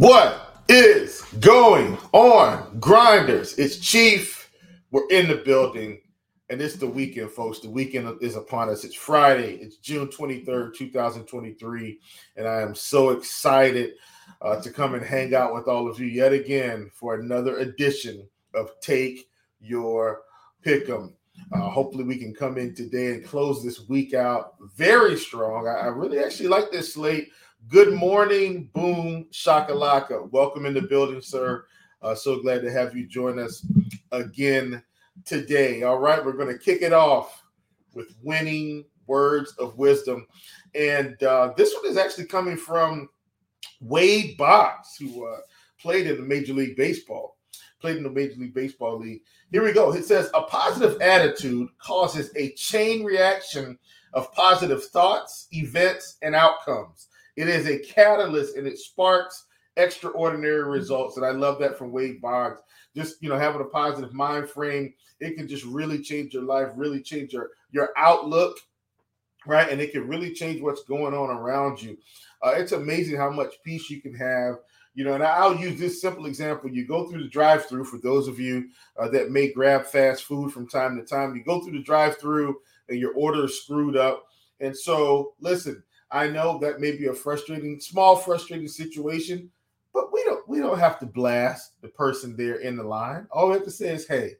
What is going on, grinders? It's Chief. We're in the building, and it's the weekend, folks. The weekend is upon us. It's Friday. It's June 23rd, 2023, and I am so excited uh, to come and hang out with all of you yet again for another edition of Take Your Pick'em. Uh, hopefully, we can come in today and close this week out very strong. I, I really actually like this slate. Good morning, boom, shakalaka. Welcome in the building, sir. Uh, so glad to have you join us again today. All right, we're going to kick it off with winning words of wisdom. And uh, this one is actually coming from Wade Boggs, who uh, played in the Major League Baseball, played in the Major League Baseball League. Here we go. It says a positive attitude causes a chain reaction of positive thoughts, events, and outcomes. It is a catalyst and it sparks extraordinary results. And I love that from Wade Boggs. Just you know, having a positive mind frame, it can just really change your life, really change your your outlook, right? And it can really change what's going on around you. Uh, it's amazing how much peace you can have. You know, and I'll use this simple example. You go through the drive-through for those of you uh, that may grab fast food from time to time. You go through the drive-through and your order is screwed up. And so, listen, I know that may be a frustrating, small, frustrating situation, but we don't we don't have to blast the person there in the line. All we have to say is, "Hey,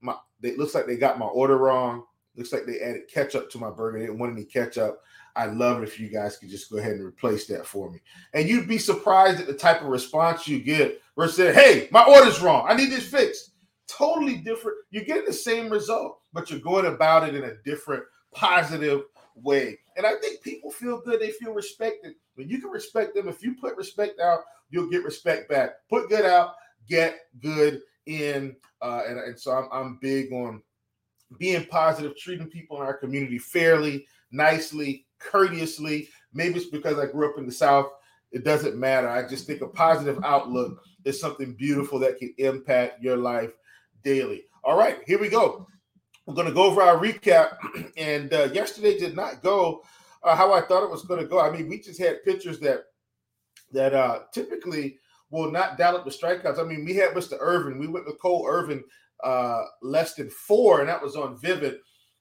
my it looks like they got my order wrong. Looks like they added ketchup to my burger. They didn't want any ketchup. I'd love it if you guys could just go ahead and replace that for me." And you'd be surprised at the type of response you get. Versus, "Hey, my order's wrong. I need this fixed." Totally different. You're getting the same result, but you're going about it in a different, positive way. And I think people feel good. They feel respected. When you can respect them, if you put respect out, you'll get respect back. Put good out, get good in. Uh, and, and so I'm, I'm big on being positive, treating people in our community fairly, nicely, courteously. Maybe it's because I grew up in the South. It doesn't matter. I just think a positive outlook is something beautiful that can impact your life daily. All right, here we go. We're going to go over our recap. And uh, yesterday did not go uh, how I thought it was going to go. I mean, we just had pitchers that that uh, typically will not dial up the strikeouts. I mean, we had Mr. Irvin. We went with Cole Irvin uh, less than four, and that was on Vivid.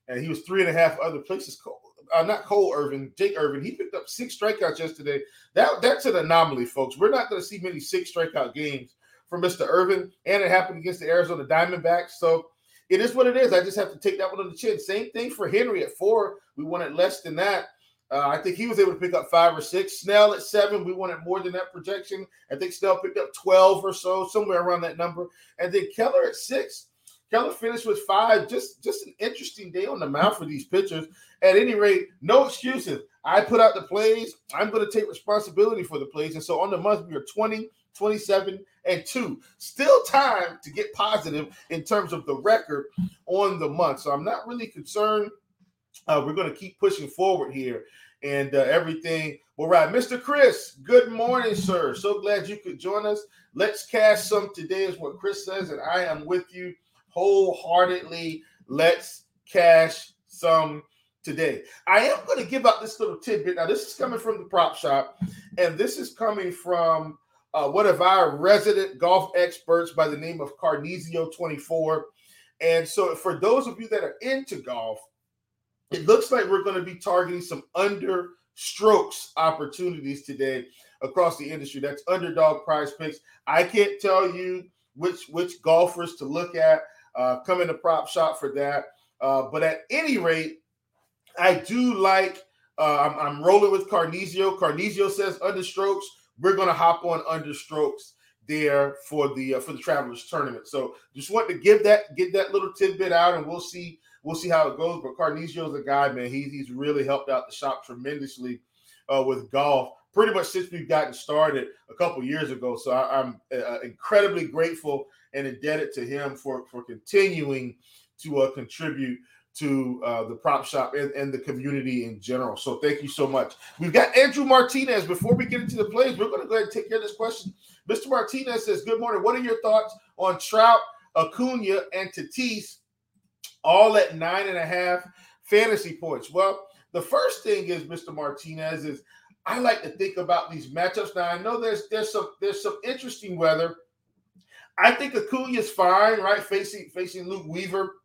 And he was three and a half other places. Cole, uh, not Cole Irvin, Jake Irvin. He picked up six strikeouts yesterday. That that's an anomaly, folks. We're not going to see many six strikeout games from Mr. Irvin, and it happened against the Arizona Diamondbacks. So it is what it is. I just have to take that one on the chin. Same thing for Henry at four. We wanted less than that. Uh, I think he was able to pick up five or six. Snell at seven, we wanted more than that projection. I think Snell picked up 12 or so, somewhere around that number. And then Keller at six. Keller finished with five. Just, just an interesting day on the mound for these pitchers. At any rate, no excuses. I put out the plays. I'm going to take responsibility for the plays. And so on the month, we are 20, 27, and 2. Still time to get positive in terms of the record on the month. So I'm not really concerned. Uh, we're going to keep pushing forward here and uh, everything. All right, Mr. Chris, good morning, sir. So glad you could join us. Let's cash some today, is what Chris says, and I am with you wholeheartedly. Let's cash some today. I am going to give out this little tidbit. Now, this is coming from the prop shop, and this is coming from uh, one of our resident golf experts by the name of Carnesio24. And so, for those of you that are into golf, it looks like we're going to be targeting some under strokes opportunities today across the industry. That's underdog PrizePicks. I can't tell you which which golfers to look at. Uh, come in the prop shop for that. Uh, but at any rate, I do like. Uh, I'm, I'm rolling with Carnesio. Carnesio says under strokes we're going to hop on under strokes there for the uh, for the travelers tournament. So just want to give that get that little tidbit out, and we'll see we'll see how it goes. But Carnesio's a guy, man. He's he's really helped out the shop tremendously uh, with golf. Pretty much since we've gotten started a couple years ago. So I, am uh, incredibly grateful and indebted to him for for continuing to uh, contribute to uh, the prop shop and, and, the community in general. So thank you so much. We've got Andrew Martinez. Before we get into the plays, we're going to go ahead and take care of this question. Mr. Martinez says, Good morning. What are your thoughts on Trout, Acuna, and Tatis all at nine and a half fantasy points? Well, the first thing is, Mr. Martinez, is I like to think about these matchups. Now I know there's there's some there's some interesting weather. I think Acuna is fine, right? Facing facing Luke Weaver.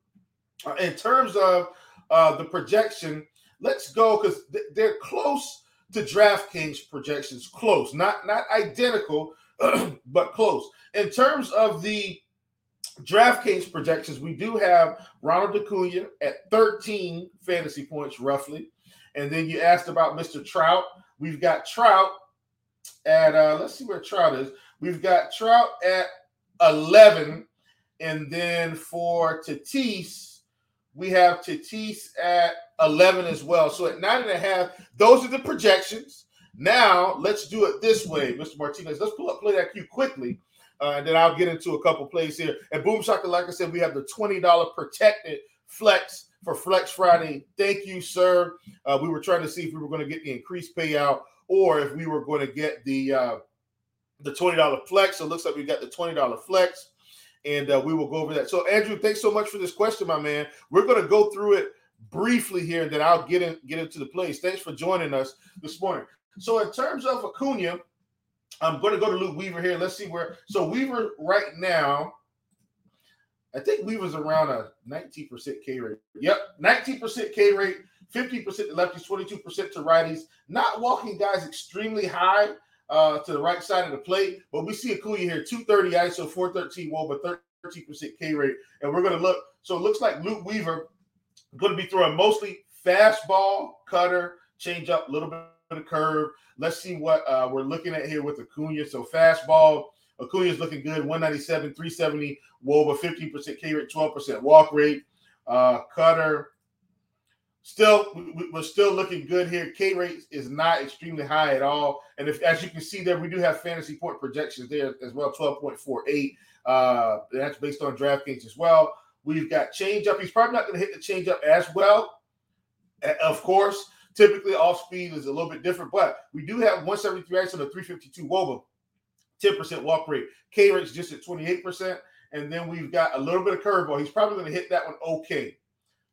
In terms of uh, the projection, let's go because th- they're close to DraftKings projections. Close, not not identical, but close. In terms of the DraftKings projections, we do have Ronald Acuna at 13 fantasy points, roughly. And then you asked about Mr. Trout. We've got Trout at uh let's see where Trout is. We've got Trout at 11. And then for Tatis, we have Tatis at 11 as well. So at nine and a half, those are the projections. Now let's do it this way, Mr. Martinez. Let's pull up play that cue quickly. Uh, and then I'll get into a couple plays here. And Boom Shaka, like I said, we have the $20 protected flex for Flex Friday. Thank you, sir. Uh, we were trying to see if we were going to get the increased payout or if we were going to get the uh, the $20 flex. So it looks like we got the $20 flex. And uh, we will go over that. So, Andrew, thanks so much for this question, my man. We're going to go through it briefly here, and then I'll get in get into the plays. Thanks for joining us this morning. So, in terms of Acuna, I'm going to go to Luke Weaver here. Let's see where. So, Weaver right now I think we was around a 19% K rate. Yep, 19% K rate, 50% to lefties, 22% to righties. Not walking guys extremely high uh, to the right side of the plate, but we see Acuna here, 230 ISO, 413 WOBA, 13% K rate. And we're going to look. So it looks like Luke Weaver going to be throwing mostly fastball, cutter, change up, a little bit of curve. Let's see what uh, we're looking at here with Acuna. So fastball, Acuna's looking good, 197, 370 Woba, 15% K rate, 12% walk rate. Uh, Cutter, still, we're still looking good here. K rate is not extremely high at all. And if, as you can see there, we do have fantasy point projections there as well, 12.48. Uh, that's based on DraftKings as well. We've got changeup. He's probably not going to hit the changeup as well. Of course, typically off speed is a little bit different, but we do have 173 ice on the 352 Woba. 10% walk rate. K rate's just at 28%. And then we've got a little bit of curveball. He's probably going to hit that one okay.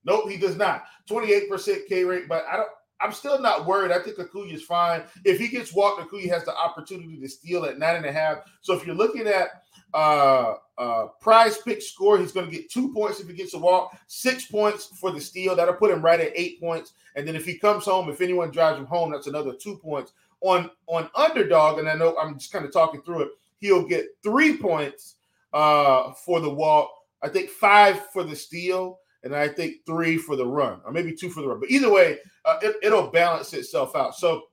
Nope, he does not. 28% K rate, but I don't I'm still not worried. I think Acuna is fine. If he gets walked, Acuna has the opportunity to steal at nine and a half. So if you're looking at uh uh PrizePick score, he's going to get two points if he gets a walk, six points for the steal. That'll put him right at eight points. And then if he comes home, if anyone drives him home, that's another two points on on underdog, and I know I'm just kind of talking through it. He'll get three points uh, for the walk. I think five for the steal, and I think three for the run, or maybe two for the run. But either way, uh, it, will balance itself out. So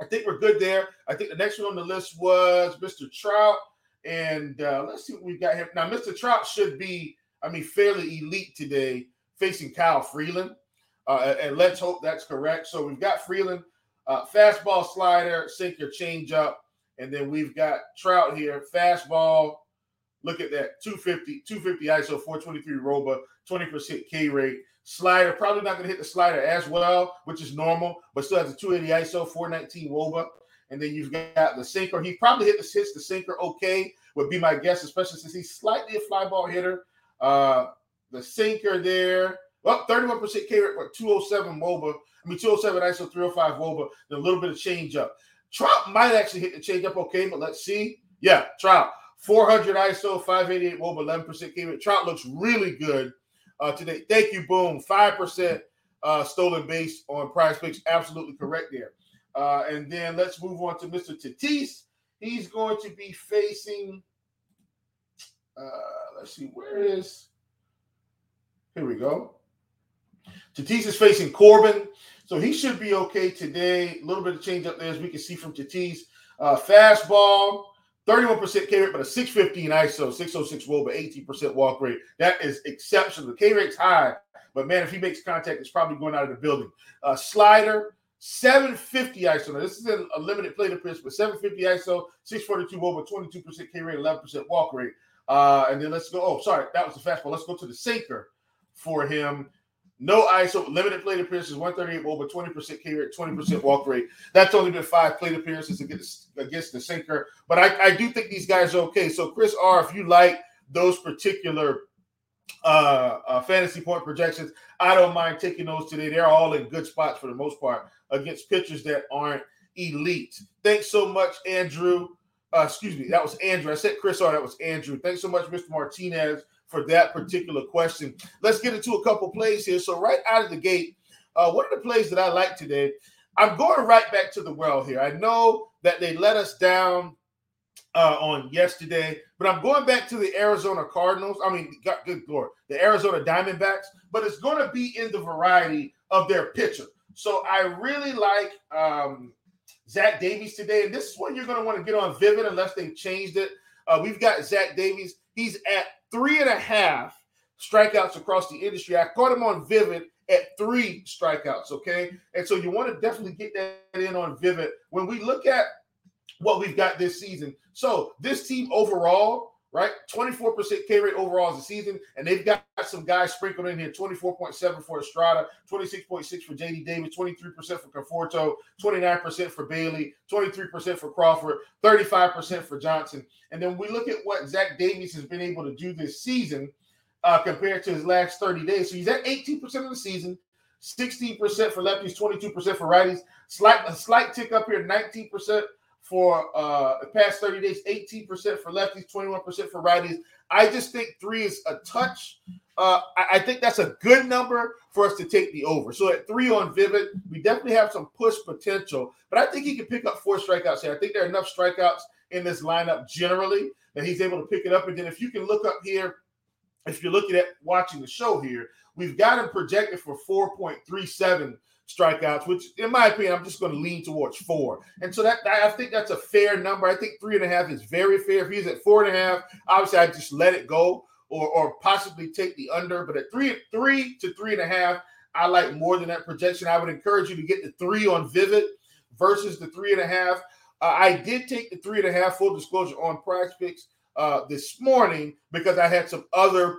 I think we're good there. I think the next one on the list was Mr. Trout, and uh, let's see what we got here. Now, Mr. Trout should be, I mean, fairly elite today, facing Kyle Freeland. Uh, and let's hope that's correct. So we've got Freeland uh, fastball, slider, sinker, changeup, and then we've got Trout here. Fastball, look at that 250, 250 ISO, 423 Woba, 20% K rate. Slider, probably not going to hit the slider as well, which is normal, but still has a 280 ISO, 419 Woba. And then you've got the sinker. He probably hit the, hits the sinker okay, would be my guess, especially since he's slightly a fly ball hitter. Uh, the sinker there, well, 31% K rate, but 207 Woba. I mean, 207 ISO, 305 Woba, then a little bit of change up. Trout might actually hit the change up okay, but let's see. Yeah, Trout, 400 ISO, 588 Woba, 11% K rate. Trout looks really good uh, today. Thank you, Boom. 5% uh, stolen base on PrizePicks. Absolutely correct there. Uh, and then let's move on to Mr. Tatis. He's going to be facing, uh, let's see, where is, here we go. Tatis is facing Corbin, so he should be okay today. A little bit of change up there as we can see from Tatis. Uh, fastball, 31% K rate, but a 615 ISO, 606 woba, but 18% walk rate. That is exceptional. The K rate's high, but man, if he makes contact, it's probably going out of the building. Uh, slider, 750 ISO. Now, this is a, a limited plate appearance, but 750 ISO, 642 woba, 22% K rate, 11% walk rate. Uh, and then let's go. Oh, sorry, that was the fastball. Let's go to the sinker for him. No ISO, limited plate appearances, 138 over 20% K rate, 20% walk rate. That's only been five plate appearances against, against the sinker. But I, I do think these guys are okay. So, Chris R., if you like those particular uh, uh, fantasy point projections, I don't mind taking those today. They're all in good spots for the most part against pitchers that aren't elite. Thanks so much, Andrew. Uh, excuse me, that was Andrew. I said Chris, R. that was Andrew. Thanks so much, Mr. Martinez, for that particular question. Let's get into a couple plays here. So, right out of the gate, uh, one of the plays that I like today, I'm going right back to the well here. I know that they let us down uh, on yesterday, but I'm going back to the Arizona Cardinals. I mean, good lord, the Arizona Diamondbacks, but it's going to be in the variety of their pitcher. So I really like um, Zach Davies today, and this is one you're going to want to get on Vivid unless they've changed it. Uh, we've got Zach Davies. He's at three and a half strikeouts across the industry. I caught him on Vivid at three strikeouts. Okay, and so you want to definitely get that in on Vivid when we look at what we've got this season. So this team overall, right, 24% K rate overall as a season, and they've got some guys sprinkled in here: 24.7 for Estrada, 26.6 for JD Davis, 23% for Conforto, 29% for Bailey, 23% for Crawford, 35% for Johnson. And then we look at what Zach Davies has been able to do this season uh, compared to his last 30 days. So he's at 18% of the season, 16% for lefties, 22% for righties. Slight a slight tick up here, 19% for uh, the past 30 days, 18% for lefties, 21% for righties. I just think three is a touch. Uh, I, I, think that's a good number for us to take the over. So at three on Vivid, we definitely have some push potential, but I think he can pick up four strikeouts here. I think there are enough strikeouts in this lineup generally that he's able to pick it up. And then if you can look up here, if you're looking at watching the show here, we've got him projected for 4.37 strikeouts, which in my opinion, I'm just going to lean towards four. And so that I think that's a fair number. I think three and a half is very fair. If he's at four and a half, obviously I just let it go or or possibly take the under. But at three, three to three and a half, I like more than that projection. I would encourage you to get the three on Vivid versus the three and a half. Uh, I did take the three and a half full disclosure on PrizePicks uh, this morning because I had some other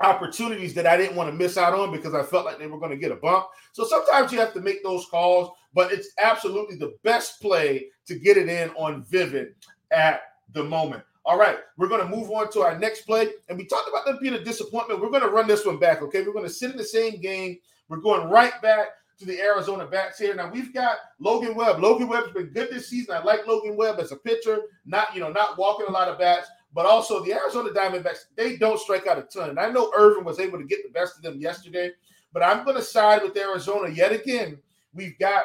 opportunities that I didn't want to miss out on because I felt like they were going to get a bump. So sometimes you have to make those calls, but it's absolutely the best play to get it in on Vivid at the moment. All right, we're going to move on to our next play. And we talked about them being a disappointment. We're going to run this one back, okay? We're going to sit in the same game. We're going right back to the Arizona bats here. Now we've got Logan Webb. Logan Webb's been good this season. I like Logan Webb as a pitcher, not you know, not walking a lot of bats, but also the Arizona Diamondbacks, they don't strike out a ton. And I know Irvin was able to get the best of them yesterday, but I'm going to side with Arizona yet again. We've got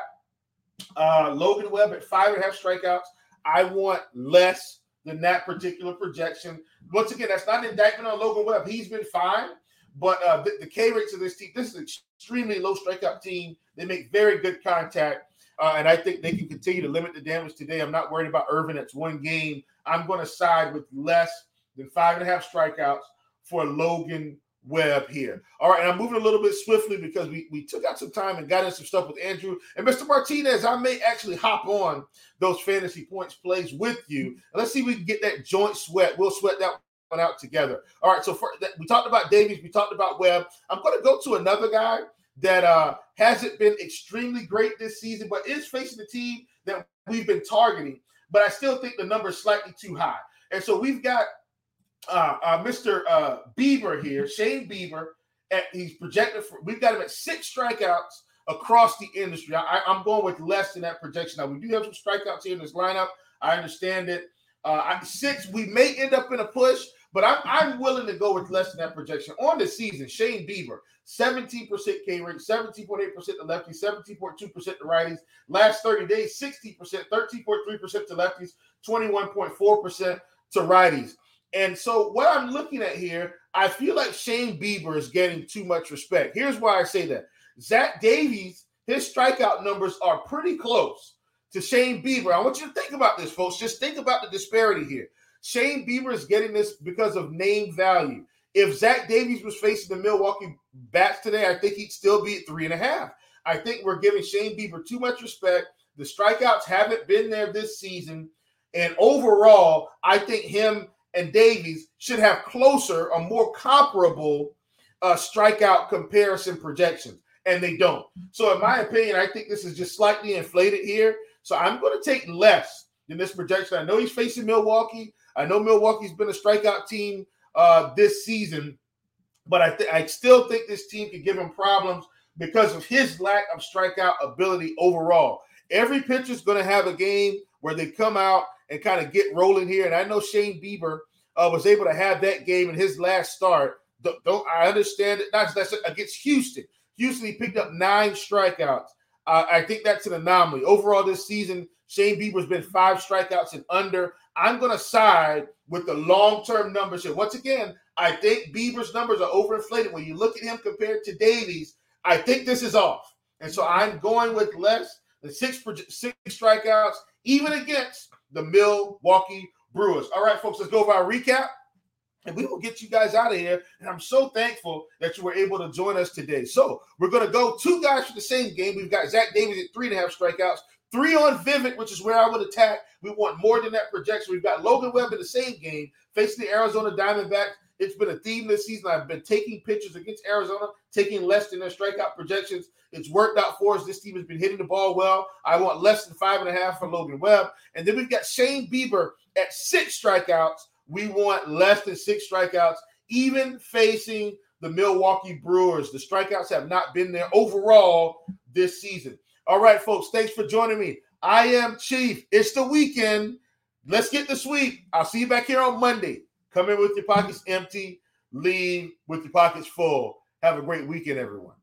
uh, Logan Webb at five and a half strikeouts. I want less than that particular projection. Once again, that's not an indictment on Logan Webb. He's been fine, but uh, the, the K rates of this team, this is an extremely low strikeout team. They make very good contact. Uh, and I think they can continue to limit the damage today. I'm not worried about Irvin. It's one game. I'm going to side with less than five and a half strikeouts for Logan Webb here. All right, and I'm moving a little bit swiftly because we, we took out some time and got in some stuff with Andrew and Mr. Martinez. I may actually hop on those fantasy points plays with you. And let's see if we can get that joint sweat. We'll sweat that one out together. All right, so for, we talked about Davies, we talked about Webb. I'm going to go to another guy that uh, hasn't been extremely great this season, but is facing the team that we've been targeting. But I still think the number is slightly too high. And so we've got uh, uh, Mr. Uh, here, Shane Bieber. At, he's projected for, we've got him at six strikeouts across the industry. I, am going with less than that projection. Now, we do have some strikeouts here in this lineup. I understand it. Uh, six, we may end up in a push, but I'm, I'm willing to go with less than that projection. On the season, Shane Bieber, 17% K rate, 17.8% to lefties, 17.2% to righties. Last 30 days, 60%, 13.3% to lefties, 21.4% to righties. And so, what I'm looking at here, I feel like Shane Bieber is getting too much respect. Here's why I say that Zach Davies, his strikeout numbers are pretty close to Shane Bieber. I want you to think about this, folks. Just think about the disparity here. Shane Bieber is getting this because of name value. If Zach Davies was facing the Milwaukee Bats today, I think he'd still be at three and a half. I think we're giving Shane Bieber too much respect. The strikeouts haven't been there this season. And overall, I think him and Davies should have closer or more comparable uh, strikeout comparison projections. And they don't. So, in my opinion, I think this is just slightly inflated here. So, I'm going to take less than this projection. I know he's facing Milwaukee. I know Milwaukee's been a strikeout team uh, this season, but I, th- I still think this team could give him problems because of his lack of strikeout ability overall. Every pitcher's going to have a game where they come out and kind of get rolling here. And I know Shane Bieber uh, was able to have that game in his last start. Don't, don't I understand it? That's, that's against Houston. Houston, he picked up nine strikeouts. Uh, I think that's an anomaly. Overall, this season, Shane Bieber's been five strikeouts and under. I'm going to side with the long term numbers here. Once again, I think Bieber's numbers are overinflated. When you look at him compared to Davies, I think this is off. And so I'm going with less than six, six strikeouts, even against the Milwaukee Brewers. All right, folks, let's go over our recap and we will get you guys out of here. And I'm so thankful that you were able to join us today. So we're going to go two guys for the same game. We've got Zach Davies at three and a half strikeouts, three on Vivid, which is where I would attack. We want more than that projection. We've got Logan Webb in the same game facing the Arizona Diamondbacks. It's been a theme this season. I've been taking pitchers against Arizona, taking less than their strikeout projections. It's worked out for us. This team has been hitting the ball well. I want less than five and a half for Logan Webb. And then we've got Shane Bieber at six strikeouts. We want less than six strikeouts, even facing the Milwaukee Brewers. The strikeouts have not been there overall this season. All right, folks, thanks for joining me. I am Chief. It's the weekend. Let's get the sweep. I'll see you back here on Monday. Come in with your pockets empty, leave with your pockets full. Have a great weekend, everyone.